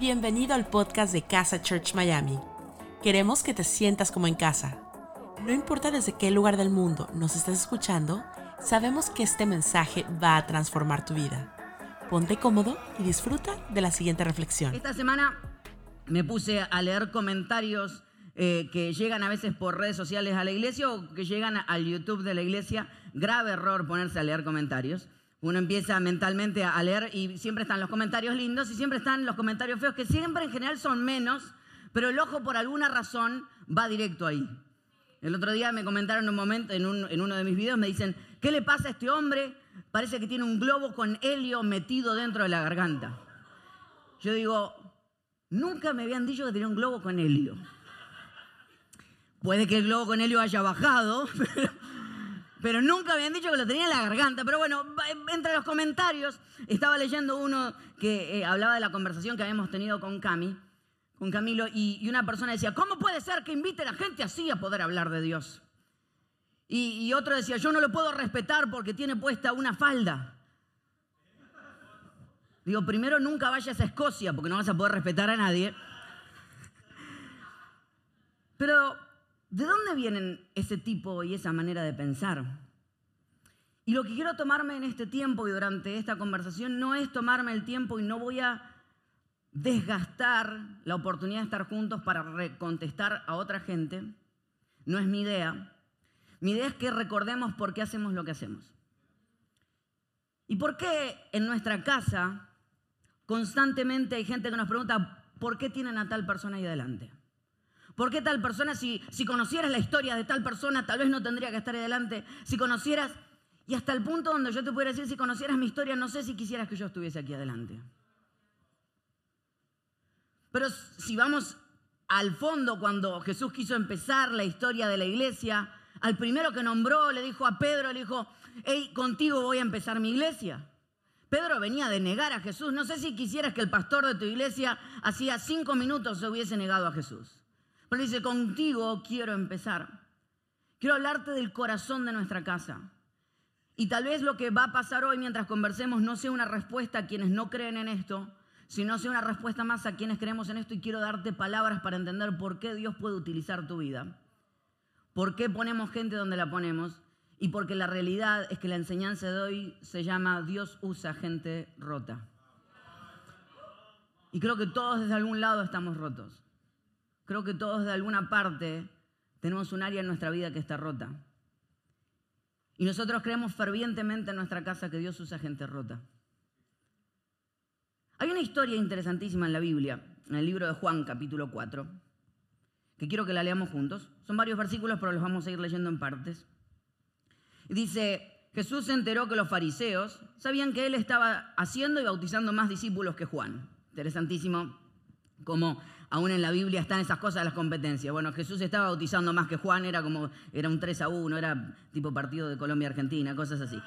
Bienvenido al podcast de Casa Church Miami. Queremos que te sientas como en casa. No importa desde qué lugar del mundo nos estés escuchando, sabemos que este mensaje va a transformar tu vida. Ponte cómodo y disfruta de la siguiente reflexión. Esta semana me puse a leer comentarios eh, que llegan a veces por redes sociales a la iglesia o que llegan al YouTube de la iglesia. Grave error ponerse a leer comentarios. Uno empieza mentalmente a leer y siempre están los comentarios lindos y siempre están los comentarios feos, que siempre en general son menos, pero el ojo por alguna razón va directo ahí. El otro día me comentaron un momento en, uno de mis videos, me dicen, ¿qué le pasa a este hombre? Parece que tiene un globo con helio metido dentro de la garganta. Yo digo, nunca me habían dicho que tenía un globo con helio. Puede que el globo con helio haya bajado, pero pero nunca habían dicho que lo tenía en la garganta. Pero bueno, entre los comentarios estaba leyendo uno que eh, hablaba de la conversación que habíamos tenido con Cami, con Camilo, y, una persona decía, ¿cómo puede ser que invite a la gente así a poder hablar de Dios? Y, y otro decía, yo no lo puedo respetar porque tiene puesta una falda. Digo, primero nunca vayas a Escocia porque no vas a poder respetar a nadie. Pero ¿De dónde vienen ese tipo y esa manera de pensar? Y lo que quiero tomarme en este tiempo y durante esta conversación no es tomarme el tiempo y no voy a desgastar la oportunidad de estar juntos para contestar a otra gente. No es mi idea. Mi idea es que recordemos por qué hacemos lo que hacemos. ¿Y por qué en nuestra casa constantemente hay gente que nos pregunta por qué tienen a tal persona ahí adelante? ¿Por qué tal persona, si, conocieras la historia de tal persona, tal vez no tendría que estar adelante? Si conocieras, y hasta el punto donde yo te pudiera decir, si conocieras mi historia, no sé si quisieras que yo estuviese aquí adelante. Pero si vamos al fondo, cuando Jesús quiso empezar la historia de la iglesia, al primero que nombró le dijo a Pedro, le dijo, hey, contigo voy a empezar mi iglesia. Pedro venía de negar a Jesús. No sé si quisieras que el pastor de tu iglesia hacía cinco minutos se hubiese negado a Jesús. Pero dice, contigo quiero empezar. Quiero hablarte del corazón de nuestra casa. Y tal vez lo que va a pasar hoy mientras conversemos no sea una respuesta a quienes no creen en esto, sino sea una respuesta más a quienes creemos en esto y quiero darte palabras para entender por qué Dios puede utilizar tu vida, por qué ponemos gente donde la ponemos y porque la realidad es que la enseñanza de hoy se llama Dios usa gente rota. Y creo que todos desde algún lado estamos rotos. Creo que todos de alguna parte tenemos un área en nuestra vida que está rota. Y nosotros creemos fervientemente en nuestra casa que Dios usa gente rota. Hay una historia interesantísima en la Biblia, en el libro de Juan, capítulo 4, que quiero que la leamos juntos. Son varios versículos, pero los vamos a ir leyendo en partes. Dice, Jesús se enteró que los fariseos sabían que él estaba haciendo y bautizando más discípulos que Juan. Interesantísimo como aún en la Biblia están esas cosas de las competencias. Bueno, Jesús estaba bautizando más que Juan, era como, era un 3 a 1, era tipo partido de Colombia-Argentina, cosas así.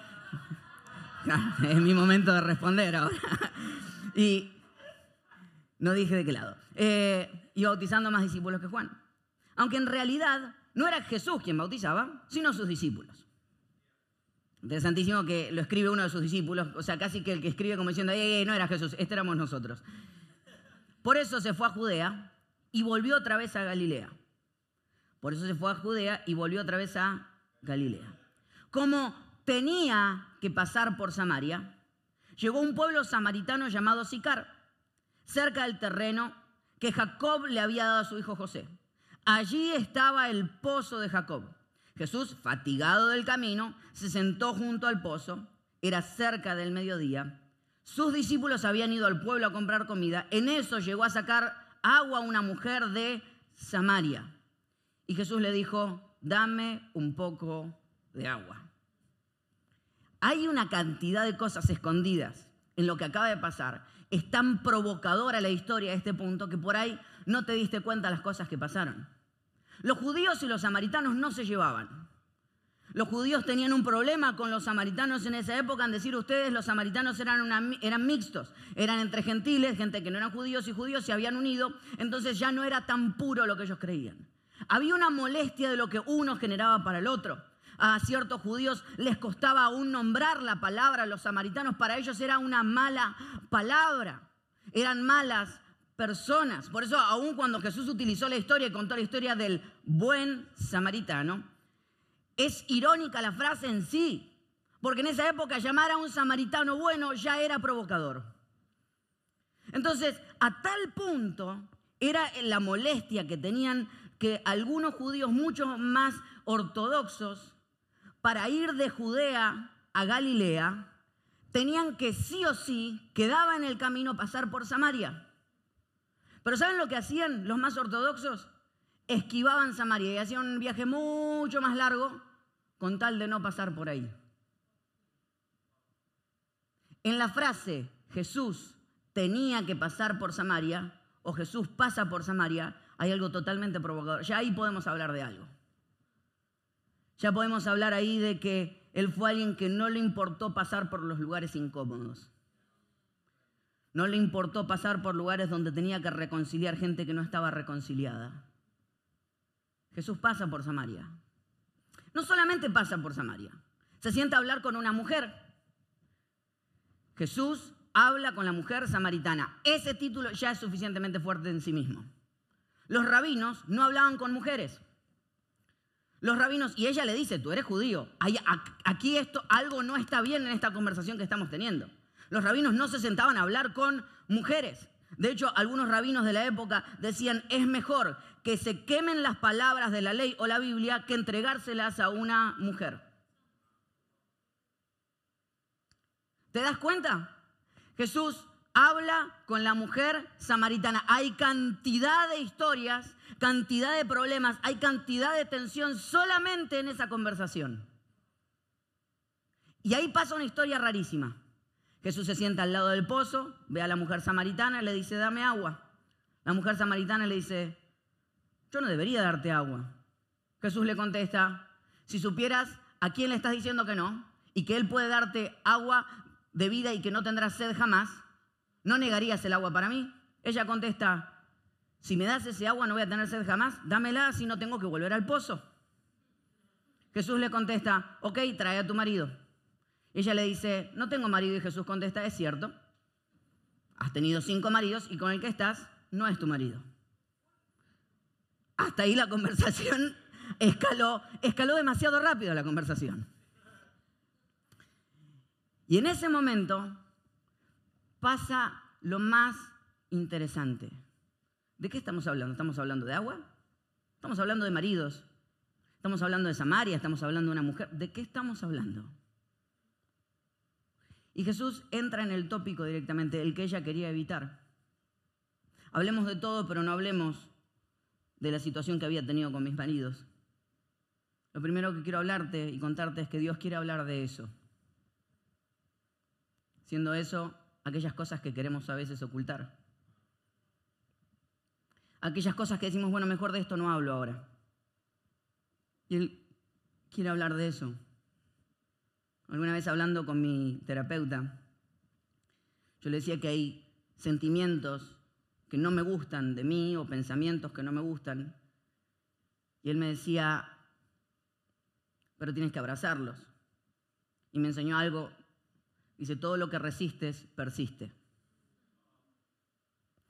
es mi momento de responder ahora. y no dije de qué lado. Eh, y bautizando más discípulos que Juan. Aunque en realidad no era Jesús quien bautizaba, sino sus discípulos. Interesantísimo que lo escribe uno de sus discípulos, o sea, casi que el que escribe como diciendo, no era Jesús, este éramos nosotros. Por eso se fue a Judea y volvió otra vez a Galilea. Por eso se fue a Judea y volvió otra vez a Galilea. Como tenía que pasar por Samaria, llegó un pueblo samaritano llamado Sicar, cerca del terreno que Jacob le había dado a su hijo José. Allí estaba el pozo de Jacob. Jesús, fatigado del camino, se sentó junto al pozo. Era cerca del mediodía sus discípulos habían ido al pueblo a comprar comida. En eso llegó a sacar agua una mujer de Samaria. Y Jesús le dijo, dame un poco de agua. Hay una cantidad de cosas escondidas en lo que acaba de pasar. Es tan provocadora la historia a este punto que por ahí no te diste cuenta las cosas que pasaron. Los judíos y los samaritanos no se llevaban. Los judíos tenían un problema con los samaritanos en esa época, en decir ustedes, los samaritanos eran, eran mixtos, eran entre gentiles, gente que no eran judíos y judíos se habían unido, entonces ya no era tan puro lo que ellos creían. Había una molestia de lo que uno generaba para el otro. A ciertos judíos les costaba aún nombrar la palabra, los samaritanos para ellos era una mala palabra, eran malas personas. Por eso, aun cuando Jesús utilizó la historia y contó la historia del buen samaritano, es irónica la frase en sí, porque en esa época llamar a un samaritano bueno ya era provocador. Entonces, a tal punto era la molestia que tenían que algunos judíos mucho más ortodoxos para ir de Judea a Galilea, tenían que sí o sí, quedaba en el camino pasar por Samaria. Pero ¿saben lo que hacían los más ortodoxos? Esquivaban Samaria y hacían un viaje mucho más largo con tal de no pasar por ahí. En la frase Jesús tenía que pasar por Samaria o Jesús pasa por Samaria, hay algo totalmente provocador. Ya ahí podemos hablar de algo. Ya podemos hablar ahí de que él fue alguien que no le importó pasar por los lugares incómodos. No le importó pasar por lugares donde tenía que reconciliar gente que no estaba reconciliada. Jesús pasa por Samaria. No solamente pasa por Samaria, se sienta a hablar con una mujer. Jesús habla con la mujer samaritana. Ese título ya es suficientemente fuerte en sí mismo. Los rabinos no hablaban con mujeres. Los rabinos, y ella le dice, tú eres judío, aquí esto, algo no está bien en esta conversación que estamos teniendo. Los rabinos no se sentaban a hablar con mujeres. De hecho, algunos rabinos de la época decían, es mejor que se quemen las palabras de la ley o la Biblia que entregárselas a una mujer. ¿Te das cuenta? Jesús habla con la mujer samaritana. Hay cantidad de historias, cantidad de problemas, hay cantidad de tensión solamente en esa conversación. Y ahí pasa una historia rarísima. Jesús se sienta al lado del pozo, ve a la mujer samaritana y le dice, dame agua. La mujer samaritana le dice, yo no debería darte agua. Jesús le contesta, si supieras a quién le estás diciendo que no y que Él puede darte agua de vida y que no tendrás sed jamás, ¿no negarías el agua para mí? Ella contesta, si me das ese agua no voy a tener sed jamás, dámela si no tengo que volver al pozo. Jesús le contesta, ok, trae a tu marido. Ella le dice, no tengo marido y Jesús contesta, es cierto, has tenido cinco maridos y con el que estás no es tu marido. Hasta ahí la conversación escaló, escaló demasiado rápido la conversación. Y en ese momento pasa lo más interesante. ¿De qué estamos hablando? ¿Estamos hablando de agua? Estamos hablando de maridos. Estamos hablando de Samaria, estamos hablando de una mujer. ¿De qué estamos hablando? Y Jesús entra en el tópico directamente, el que ella quería evitar. Hablemos de todo, pero no hablemos de la situación que había tenido con mis maridos. Lo primero que quiero hablarte y contarte es que Dios quiere hablar de eso siendo eso aquellas cosas que queremos a veces ocultar. Aquellas cosas que decimos, bueno, mejor de esto no hablo ahora. Y él quiere hablar de eso. Alguna vez hablando con mi terapeuta, yo le decía que hay sentimientos que no me gustan de mí o pensamientos que no me gustan. Y él me decía, pero tienes que abrazarlos. Y me enseñó algo Dice, todo lo que resistes persiste.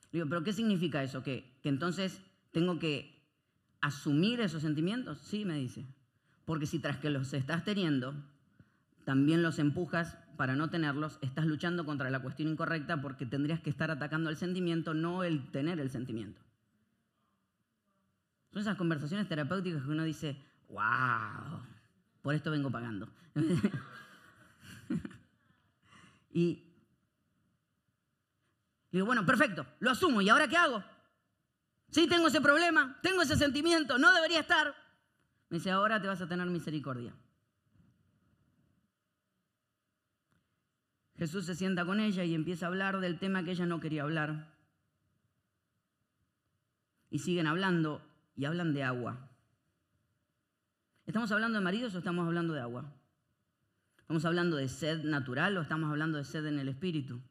digo, ¿pero qué significa eso? ¿Que, ¿Que entonces tengo que asumir esos sentimientos? Sí, me dice. Porque si tras que los estás teniendo, también los empujas para no tenerlos, estás luchando contra la cuestión incorrecta porque tendrías que estar atacando el sentimiento, no el tener el sentimiento. Son esas conversaciones terapéuticas que uno dice, wow, por esto vengo pagando. Y digo, bueno, perfecto, lo asumo. ¿Y ahora qué hago? Sí, tengo ese problema, tengo ese sentimiento, no debería estar. Me dice, ahora te vas a tener misericordia. Jesús se sienta con ella y empieza a hablar del tema que ella no quería hablar. Y siguen hablando y hablan de agua. ¿Estamos hablando de maridos o estamos hablando de agua? ¿Estamos hablando de sed natural o estamos hablando de sed en el espíritu?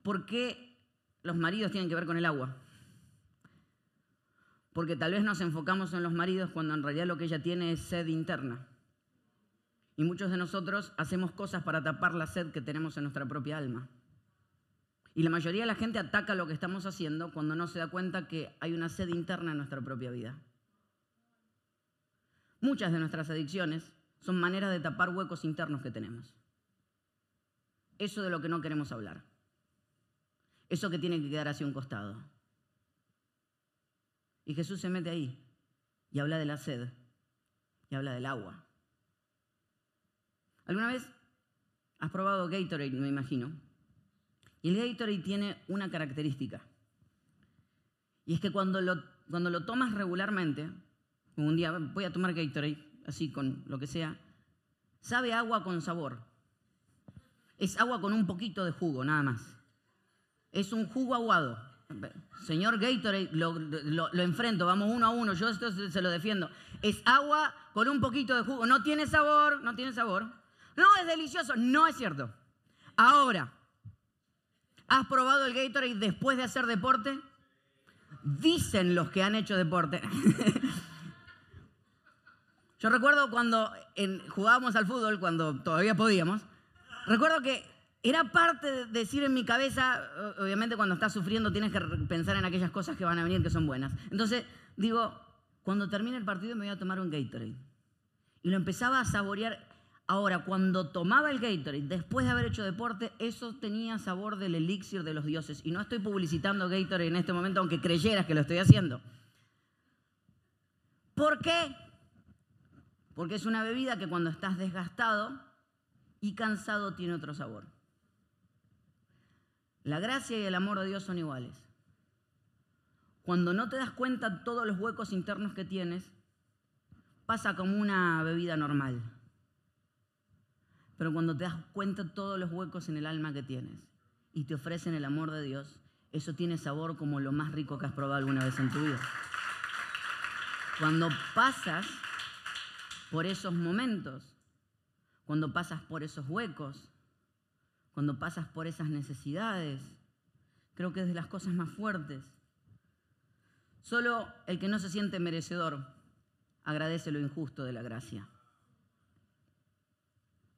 ¿Por qué los maridos tienen que ver con el agua? Porque tal vez nos enfocamos en los maridos cuando en realidad lo que ella tiene es sed interna. Y muchos de nosotros hacemos cosas para tapar la sed que tenemos en nuestra propia alma. Y la mayoría de la gente ataca lo que estamos haciendo cuando no se da cuenta que hay una sed interna en nuestra propia vida. Muchas de nuestras adicciones son maneras de tapar huecos internos que tenemos. Eso de lo que no queremos hablar. Eso que tiene que quedar hacia un costado. Y Jesús se mete ahí y habla de la sed y habla del agua. ¿Alguna vez has probado Gatorade, me imagino? Y el Gatorade tiene una característica. Y es que cuando lo, cuando lo tomas regularmente, un día voy a tomar Gatorade, así con lo que sea, sabe agua con sabor. Es agua con un poquito de jugo, nada más. Es un jugo aguado. Señor Gatorade, lo, lo, enfrento, vamos uno a uno, yo esto se lo defiendo. Es agua con un poquito de jugo. No tiene sabor, no tiene sabor. No, es delicioso. No es cierto. Ahora, ¿Has probado el Gatorade después de hacer deporte? Dicen los que han hecho deporte. Yo recuerdo cuando jugábamos al fútbol, cuando todavía podíamos, recuerdo que era parte de decir en mi cabeza, obviamente cuando estás sufriendo tienes que pensar en aquellas cosas que van a venir que son buenas. Entonces digo, cuando termine el partido me voy a tomar un Gatorade. Y lo empezaba a saborear Ahora, cuando tomaba el Gatorade, después de haber hecho deporte, eso tenía sabor del elixir de los dioses. Y no estoy publicitando Gatorade en este momento, aunque creyeras que lo estoy haciendo. ¿Por qué? Porque es una bebida que cuando estás desgastado y cansado tiene otro sabor. La gracia y el amor de Dios son iguales. Cuando no te das cuenta todos los huecos internos que tienes, pasa como una bebida normal. Pero cuando te das cuenta todos los huecos en el alma que tienes y te ofrecen el amor de Dios, eso tiene sabor como lo más rico que has probado alguna vez en tu vida. Cuando pasas por esos momentos, cuando pasas por esos huecos, cuando pasas por esas necesidades, creo que es de las cosas más fuertes. Solo el que no se siente merecedor agradece lo injusto de la gracia.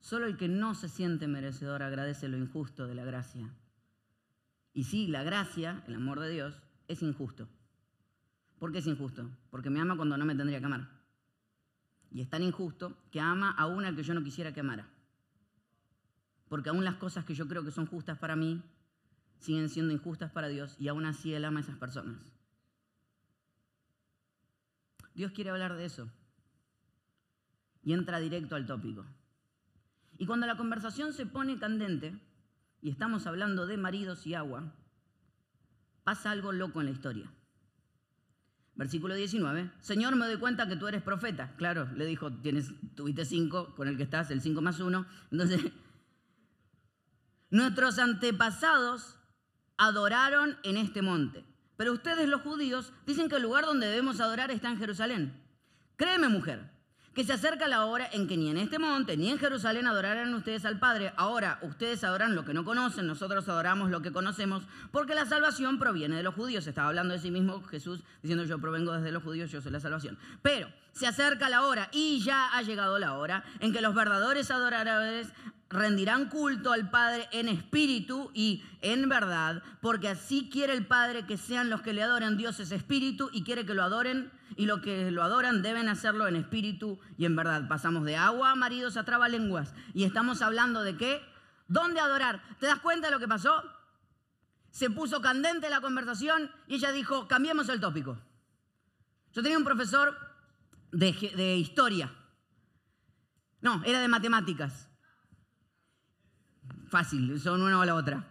Solo el que no se siente merecedor agradece lo injusto de la gracia. Y sí, la gracia, el amor de Dios, es injusto. ¿Por qué es injusto? Porque me ama cuando no me tendría que amar. Y es tan injusto que ama a una que yo no quisiera que amara. Porque aún las cosas que yo creo que son justas para mí siguen siendo injustas para Dios y aún así Él ama a esas personas. Dios quiere hablar de eso. Y entra directo al tópico. Y cuando la conversación se pone candente, y estamos hablando de maridos y agua, pasa algo loco en la historia. Versículo 19. Señor, me doy cuenta que tú eres profeta. Claro, le dijo, tienes, tuviste cinco con el que estás, el cinco más uno. Entonces, nuestros antepasados adoraron en este monte. Pero ustedes los judíos dicen que el lugar donde debemos adorar está en Jerusalén. Créeme, mujer, que se acerca la hora en que ni en este monte ni en Jerusalén adorarán ustedes al Padre. Ahora ustedes adoran lo que no conocen, nosotros adoramos lo que conocemos, porque la salvación proviene de los judíos. Estaba hablando de sí mismo Jesús diciendo yo provengo desde los judíos, yo soy la salvación. Pero se acerca la hora y ya ha llegado la hora en que los verdaderos adoradores rendirán culto al Padre en espíritu y en verdad, porque así quiere el Padre que sean los que le adoren. Dios es espíritu y quiere que lo adoren y los que lo adoran deben hacerlo en espíritu y en verdad. Pasamos de agua a maridos a trabalenguas y estamos hablando de qué? ¿Dónde adorar? ¿Te das cuenta de lo que pasó? Se puso candente la conversación y ella dijo, cambiemos el tópico. Yo tenía un profesor de, de historia. No, era de matemáticas. Fácil, son una o la otra.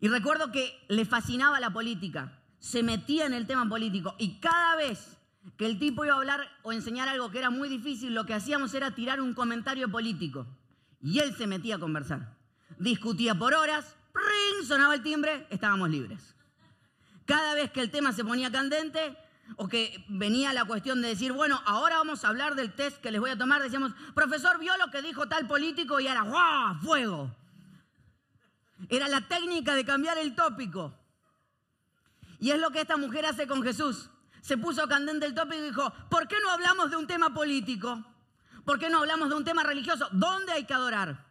Y recuerdo que le fascinaba la política, se metía en el tema político y cada vez que el tipo iba a hablar o enseñar algo que era muy difícil, lo que hacíamos era tirar un comentario político. Y él se metía a conversar. Discutía por horas, ring, sonaba el timbre, estábamos libres. Cada vez que el tema se ponía candente, o que venía la cuestión de decir, bueno, ahora vamos a hablar del test que les voy a tomar, decíamos, profesor, vio lo que dijo tal político y era, ¡guau! ¡Fuego! Era la técnica de cambiar el tópico. Y es lo que esta mujer hace con Jesús. Se puso candente el tópico y dijo, ¿por qué no hablamos de un tema político? ¿Por qué no hablamos de un tema religioso? ¿Dónde hay que adorar?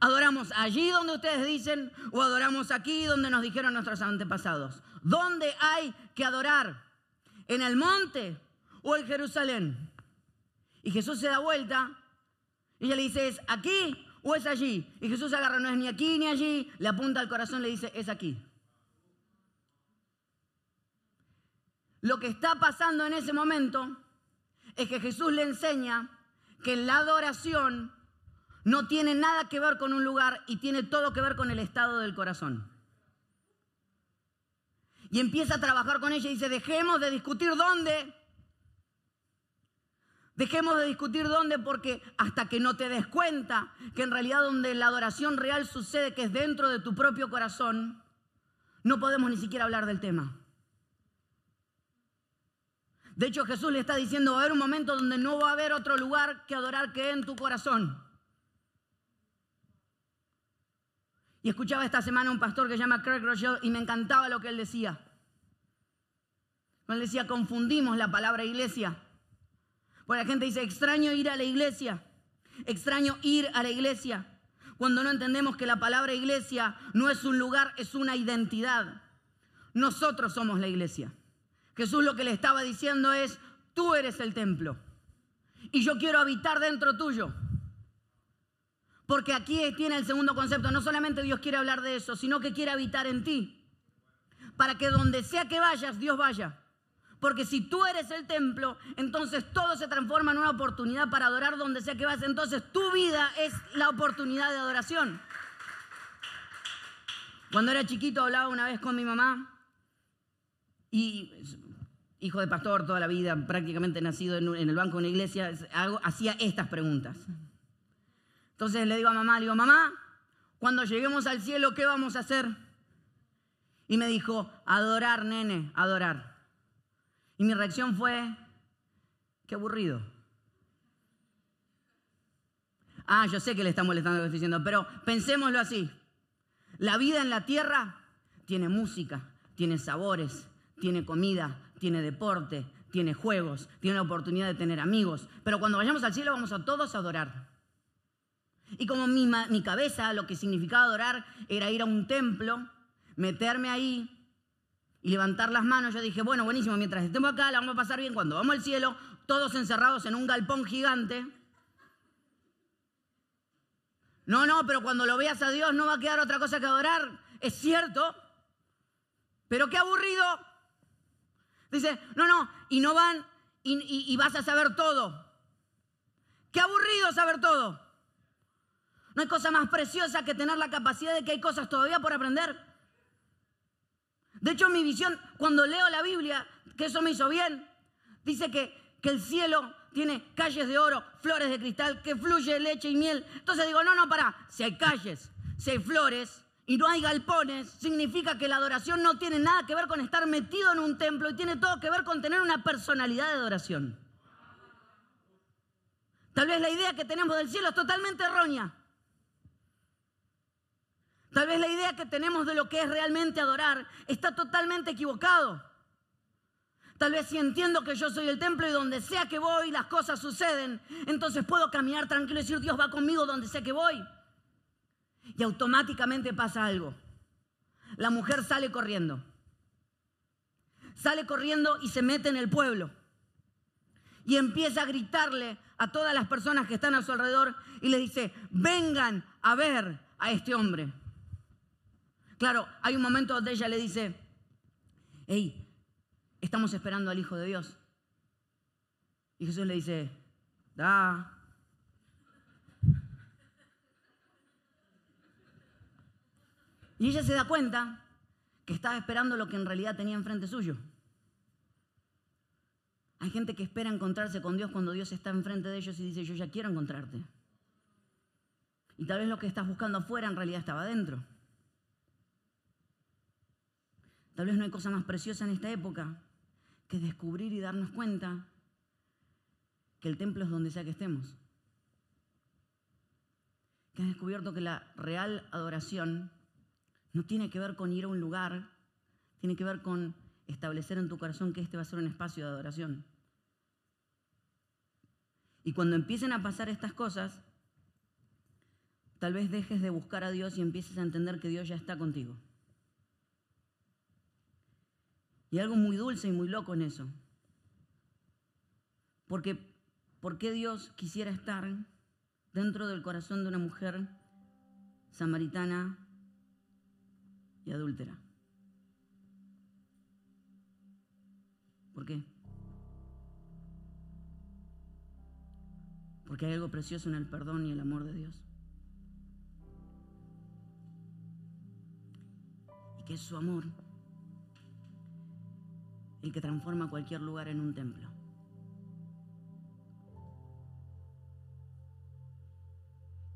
¿Adoramos allí donde ustedes dicen o adoramos aquí donde nos dijeron nuestros antepasados? ¿Dónde hay que adorar? ¿En el monte o en Jerusalén? Y Jesús se da vuelta y ella le dice, ¿es aquí o es allí? Y Jesús agarra, no es ni aquí ni allí, le apunta al corazón y le dice, es aquí. Lo que está pasando en ese momento es que Jesús le enseña que la adoración no tiene nada que ver con un lugar y tiene todo que ver con el estado del corazón. Y empieza a trabajar con ella y dice, dejemos de discutir dónde. Dejemos de discutir dónde porque hasta que no te des cuenta que en realidad donde la adoración real sucede, que es dentro de tu propio corazón, no podemos ni siquiera hablar del tema. De hecho, Jesús le está diciendo, va a haber un momento donde no va a haber otro lugar que adorar que en tu corazón. Y escuchaba esta semana un pastor que se llama Craig Rochelle y me encantaba lo que él decía. Él decía, confundimos la palabra iglesia. Porque la gente dice, extraño ir a la iglesia. Extraño ir a la iglesia. Cuando no entendemos que la palabra iglesia no es un lugar, es una identidad. Nosotros somos la iglesia. Jesús lo que le estaba diciendo es, tú eres el templo. Y yo quiero habitar dentro tuyo. Porque aquí tiene el segundo concepto. No solamente Dios quiere hablar de eso, sino que quiere habitar en ti. Para que donde sea que vayas, Dios vaya. Porque si tú eres el templo, entonces todo se transforma en una oportunidad para adorar donde sea que vas. Entonces tu vida es la oportunidad de adoración. Cuando era chiquito hablaba una vez con mi mamá y hijo de pastor toda la vida, prácticamente nacido en, el banco de una iglesia, hacía estas preguntas. Entonces le digo a mamá, le digo, mamá, cuando lleguemos al cielo, ¿qué vamos a hacer? Y me dijo, adorar, nene, adorar. Y mi reacción fue, qué aburrido. Ah, yo sé que le está molestando lo que estoy diciendo, pero pensémoslo así. La vida en la tierra tiene música, tiene sabores, tiene comida, tiene deporte, tiene juegos, tiene la oportunidad de tener amigos. Pero cuando vayamos al cielo vamos a todos a adorar. Y como mi, mi cabeza lo que significaba adorar era ir a un templo, meterme ahí y levantar las manos, yo dije, bueno, buenísimo, mientras estemos acá la vamos a pasar bien. Cuando vamos al cielo, todos encerrados en un galpón gigante. No, no, pero cuando lo veas a Dios no va a quedar otra cosa que adorar. Es cierto, pero qué aburrido. Dice, no, no, y no van y, y vas a saber todo. Qué aburrido saber todo. No hay cosa más preciosa que tener la capacidad de que hay cosas todavía por aprender. De hecho, mi visión, cuando leo la Biblia, que eso me hizo bien, dice que, que el cielo tiene calles de oro, flores de cristal, que fluye leche y miel. Entonces digo, no, no, para, si hay calles, si hay flores y no hay galpones, significa que la adoración no tiene nada que ver con estar metido en un templo y tiene todo que ver con tener una personalidad de adoración. Tal vez la idea que tenemos del cielo es totalmente errónea. Tal vez la idea que tenemos de lo que es realmente adorar está totalmente equivocado. Tal vez si entiendo que yo soy el templo y donde sea que voy las cosas suceden, entonces puedo caminar tranquilo y decir Dios va conmigo donde sea que voy. Y automáticamente pasa algo. La mujer sale corriendo. Sale corriendo y se mete en el pueblo. Y empieza a gritarle a todas las personas que están a su alrededor y le dice, vengan a ver a este hombre. Claro, hay un momento donde ella le dice, hey, estamos esperando al Hijo de Dios. Y Jesús le dice, da. Y ella se da cuenta que estaba esperando lo que en realidad tenía enfrente suyo. Hay gente que espera encontrarse con Dios cuando Dios está enfrente de ellos y dice, yo ya quiero encontrarte. Y tal vez lo que estás buscando afuera en realidad estaba dentro. Tal vez no hay cosa más preciosa en esta época que descubrir y darnos cuenta que el templo es donde sea que estemos. Que has descubierto que la real adoración no tiene que ver con ir a un lugar, tiene que ver con establecer en tu corazón que este va a ser un espacio de adoración. Y cuando empiecen a pasar estas cosas, tal vez dejes de buscar a Dios y empieces a entender que Dios ya está contigo. Y algo muy dulce y muy loco en eso. Porque, ¿por qué Dios quisiera estar dentro del corazón de una mujer samaritana y adúltera? ¿Por qué? Porque hay algo precioso en el perdón y el amor de Dios. Y que es su amor el que transforma cualquier lugar en un templo.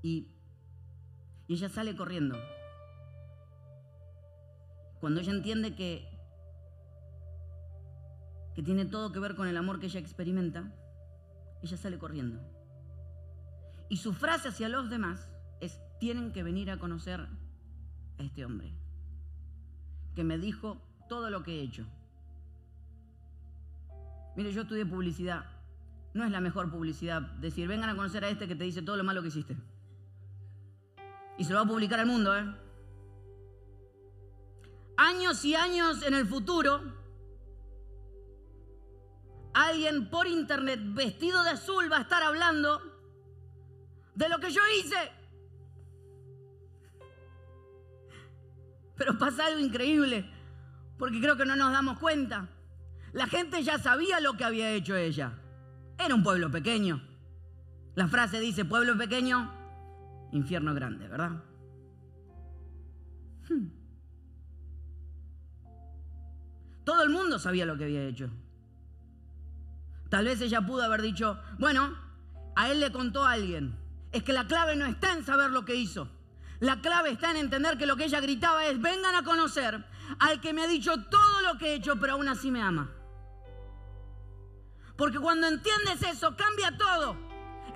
Y, ella sale corriendo. Cuando ella entiende que, que tiene todo que ver con el amor que ella experimenta, ella sale corriendo. Y su frase hacia los demás es, tienen que venir a conocer a este hombre, que me dijo todo lo que he hecho. Mire, yo estudié publicidad. No es la mejor publicidad decir, vengan a conocer a este que te dice todo lo malo que hiciste. Y se lo va a publicar al mundo, ¿eh? Años y años en el futuro, alguien por internet vestido de azul va a estar hablando de lo que yo hice. Pero pasa algo increíble, porque creo que no nos damos cuenta. La gente ya sabía lo que había hecho ella. Era un pueblo pequeño. La frase dice, pueblo pequeño, infierno grande, ¿verdad? Hmm. Todo el mundo sabía lo que había hecho. Tal vez ella pudo haber dicho, bueno, a él le contó a alguien. Es que la clave no está en saber lo que hizo. La clave está en entender que lo que ella gritaba es, vengan a conocer al que me ha dicho todo lo que he hecho, pero aún así me ama. Porque cuando entiendes eso, cambia todo.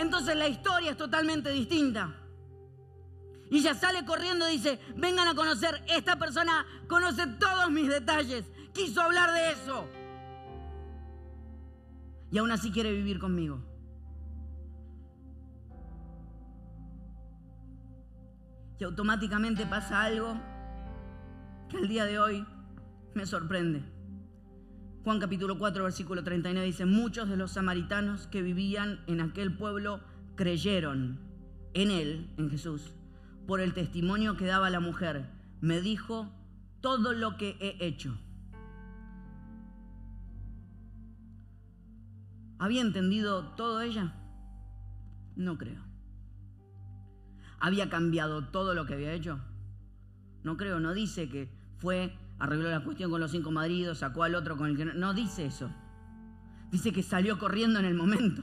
Entonces la historia es totalmente distinta. Y ella sale corriendo y dice, vengan a conocer, esta persona conoce todos mis detalles, quiso hablar de eso. Y aún así quiere vivir conmigo. Y automáticamente pasa algo que al día de hoy me sorprende. Juan capítulo 4, versículo 39 dice, muchos de los samaritanos que vivían en aquel pueblo creyeron en él, en Jesús, por el testimonio que daba la mujer. Me dijo todo lo que he hecho. ¿Había entendido todo ella? No creo. ¿Había cambiado todo lo que había hecho? No creo, no dice que fue, arregló la cuestión con los cinco maridos, sacó al otro con el que no. No dice eso. Dice que salió corriendo en el momento.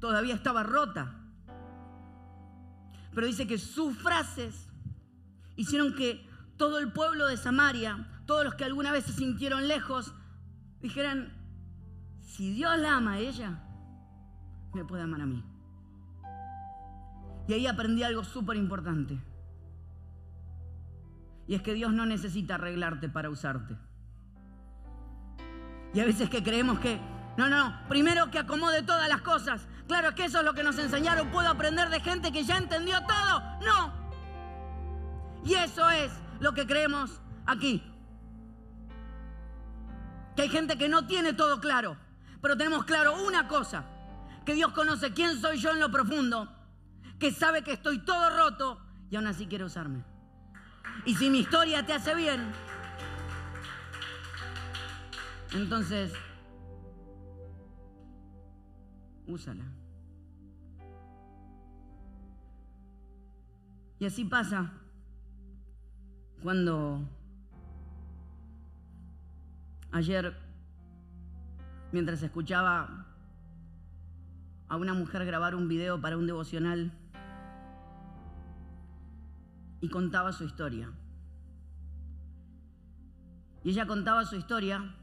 Todavía estaba rota. Pero dice que sus frases hicieron que todo el pueblo de Samaria, todos los que alguna vez se sintieron lejos, dijeran, si Dios la ama a ella, me puede amar a mí. Y ahí aprendí algo súper importante. Y es que Dios no necesita arreglarte para usarte. Y a veces que creemos que, no, no, no, primero que acomode todas las cosas. Claro, es que eso es lo que nos enseñaron. Puedo aprender de gente que ya entendió todo. No. Y eso es lo que creemos aquí. Que hay gente que no tiene todo claro. Pero tenemos claro una cosa. Que Dios conoce quién soy yo en lo profundo. Que sabe que estoy todo roto y aún así quiere usarme. Y si mi historia te hace bien, entonces, úsala. Y así pasa cuando ayer, mientras escuchaba a una mujer grabar un video para un devocional, y contaba su historia. Y ella contaba su historia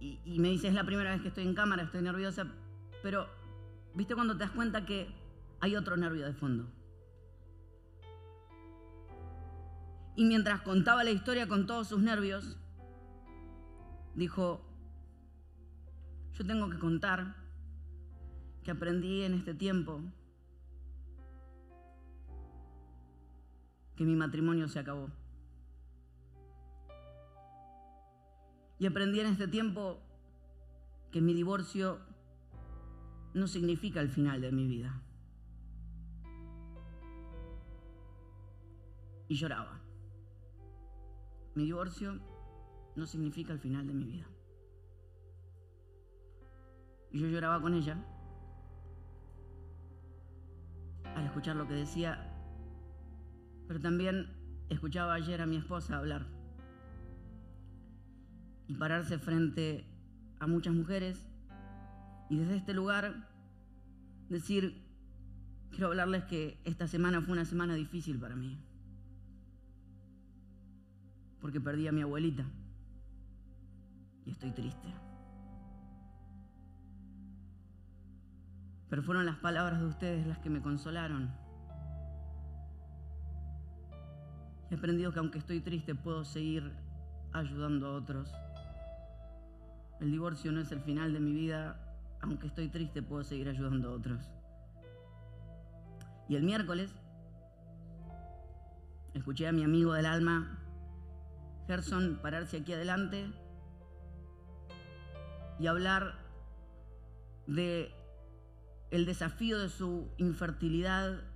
y, me dice, es la primera vez que estoy en cámara, estoy nerviosa, pero ¿viste cuando te das cuenta que hay otro nervio de fondo? Y mientras contaba la historia con todos sus nervios, dijo, yo tengo que contar que aprendí en este tiempo que mi matrimonio se acabó. Y aprendí en este tiempo que mi divorcio no significa el final de mi vida. Y lloraba. Mi divorcio no significa el final de mi vida. Y yo lloraba con ella al escuchar lo que decía, pero también escuchaba ayer a mi esposa hablar y pararse frente a muchas mujeres y desde este lugar decir, quiero hablarles que esta semana fue una semana difícil para mí, porque perdí a mi abuelita y estoy triste. Pero fueron las palabras de ustedes las que me consolaron. He aprendido que aunque estoy triste puedo seguir ayudando a otros. El divorcio no es el final de mi vida, aunque estoy triste puedo seguir ayudando a otros. Y el miércoles escuché a mi amigo del alma, Gerson, pararse aquí adelante y hablar de el desafío de su infertilidad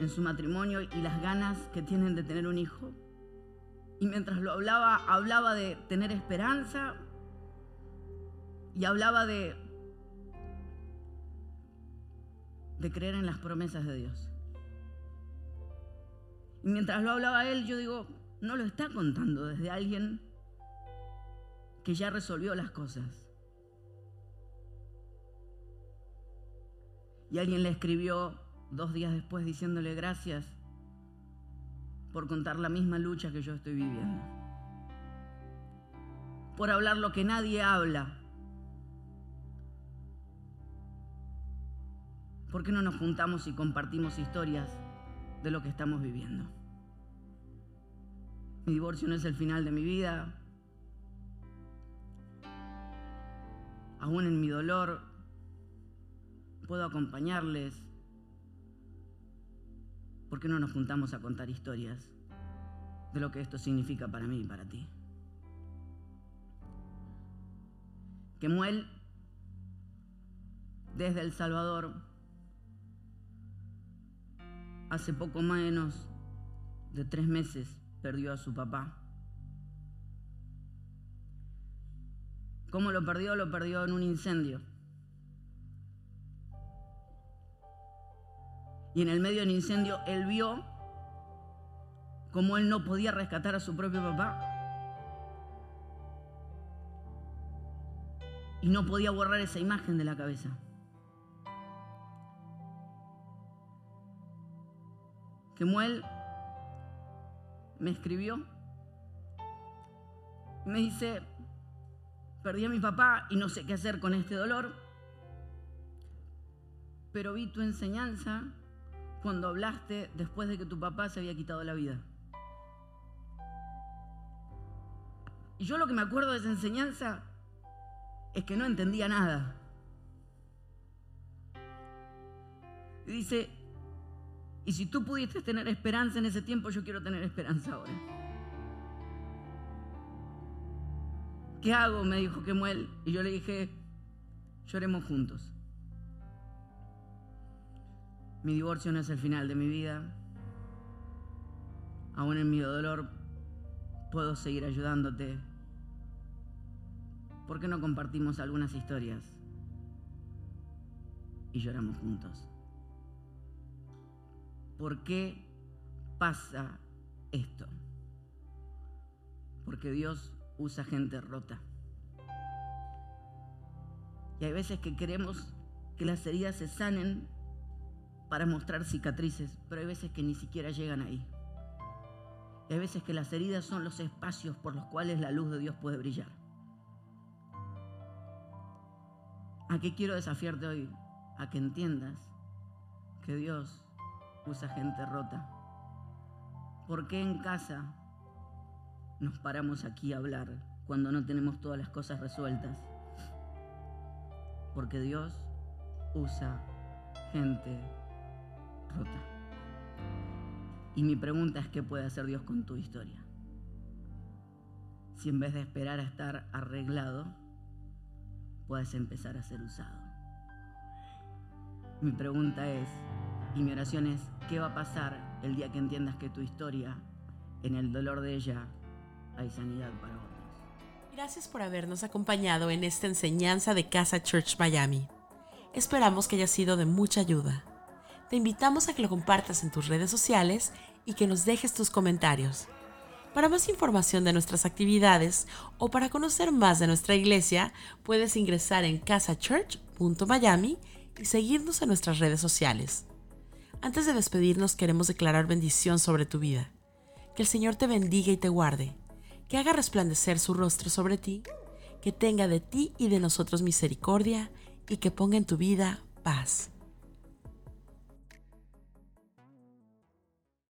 en su matrimonio y las ganas que tienen de tener un hijo. Y mientras lo hablaba, hablaba de tener esperanza y hablaba de, de creer en las promesas de Dios. Y mientras lo hablaba él, yo digo, no lo está contando desde alguien que ya resolvió las cosas. Y alguien le escribió dos días después diciéndole gracias por contar la misma lucha que yo estoy viviendo. Por hablar lo que nadie habla. ¿Por qué no nos juntamos y compartimos historias de lo que estamos viviendo? Mi divorcio no es el final de mi vida. Aún en mi dolor, puedo acompañarles. ¿Por qué no nos juntamos a contar historias de lo que esto significa para mí y para ti? Kemuel, desde El Salvador, hace poco menos de tres meses perdió a su papá. ¿Cómo lo perdió? Lo perdió en un incendio. Y en el medio del incendio él vio cómo él no podía rescatar a su propio papá. Y no podía borrar esa imagen de la cabeza. Kemuel me escribió me dice, perdí a mi papá y no sé qué hacer con este dolor, pero vi tu enseñanza cuando hablaste después de que tu papá se había quitado la vida. Y yo lo que me acuerdo de esa enseñanza es que no entendía nada. Y dice, y si tú pudiste tener esperanza en ese tiempo, yo quiero tener esperanza ahora. ¿Qué hago? Me dijo Kemuel. Y yo le dije, lloremos juntos. Mi divorcio no es el final de mi vida. Aún en mi dolor puedo seguir ayudándote. ¿Por qué no compartimos algunas historias y lloramos juntos? ¿Por qué pasa esto? Porque Dios usa gente rota. Y hay veces que queremos que las heridas se sanen para mostrar cicatrices, pero hay veces que ni siquiera llegan ahí. Hay veces que las heridas son los espacios por los cuales la luz de Dios puede brillar. ¿A qué quiero desafiarte hoy? A que entiendas que Dios usa gente rota. ¿Por qué en casa nos paramos aquí a hablar cuando no tenemos todas las cosas resueltas? Porque Dios usa gente rota. Y mi pregunta es, ¿qué puede hacer Dios con tu historia? Si en vez de esperar a estar arreglado, puedes empezar a ser usado. Mi pregunta es, y mi oración es, ¿qué va a pasar el día que entiendas que tu historia, en el dolor de ella, hay sanidad para otros? Gracias por habernos acompañado en esta enseñanza de Casa Church Miami. Esperamos que haya sido de mucha ayuda. Te invitamos a que lo compartas en tus redes sociales y que nos dejes tus comentarios. Para más información de nuestras actividades o para conocer más de nuestra iglesia, puedes ingresar en casachurch.miami y seguirnos en nuestras redes sociales. Antes de despedirnos queremos declarar bendición sobre tu vida. Que el Señor te bendiga y te guarde que haga resplandecer su rostro sobre ti, que tenga de ti y de nosotros misericordia, y que ponga en tu vida paz.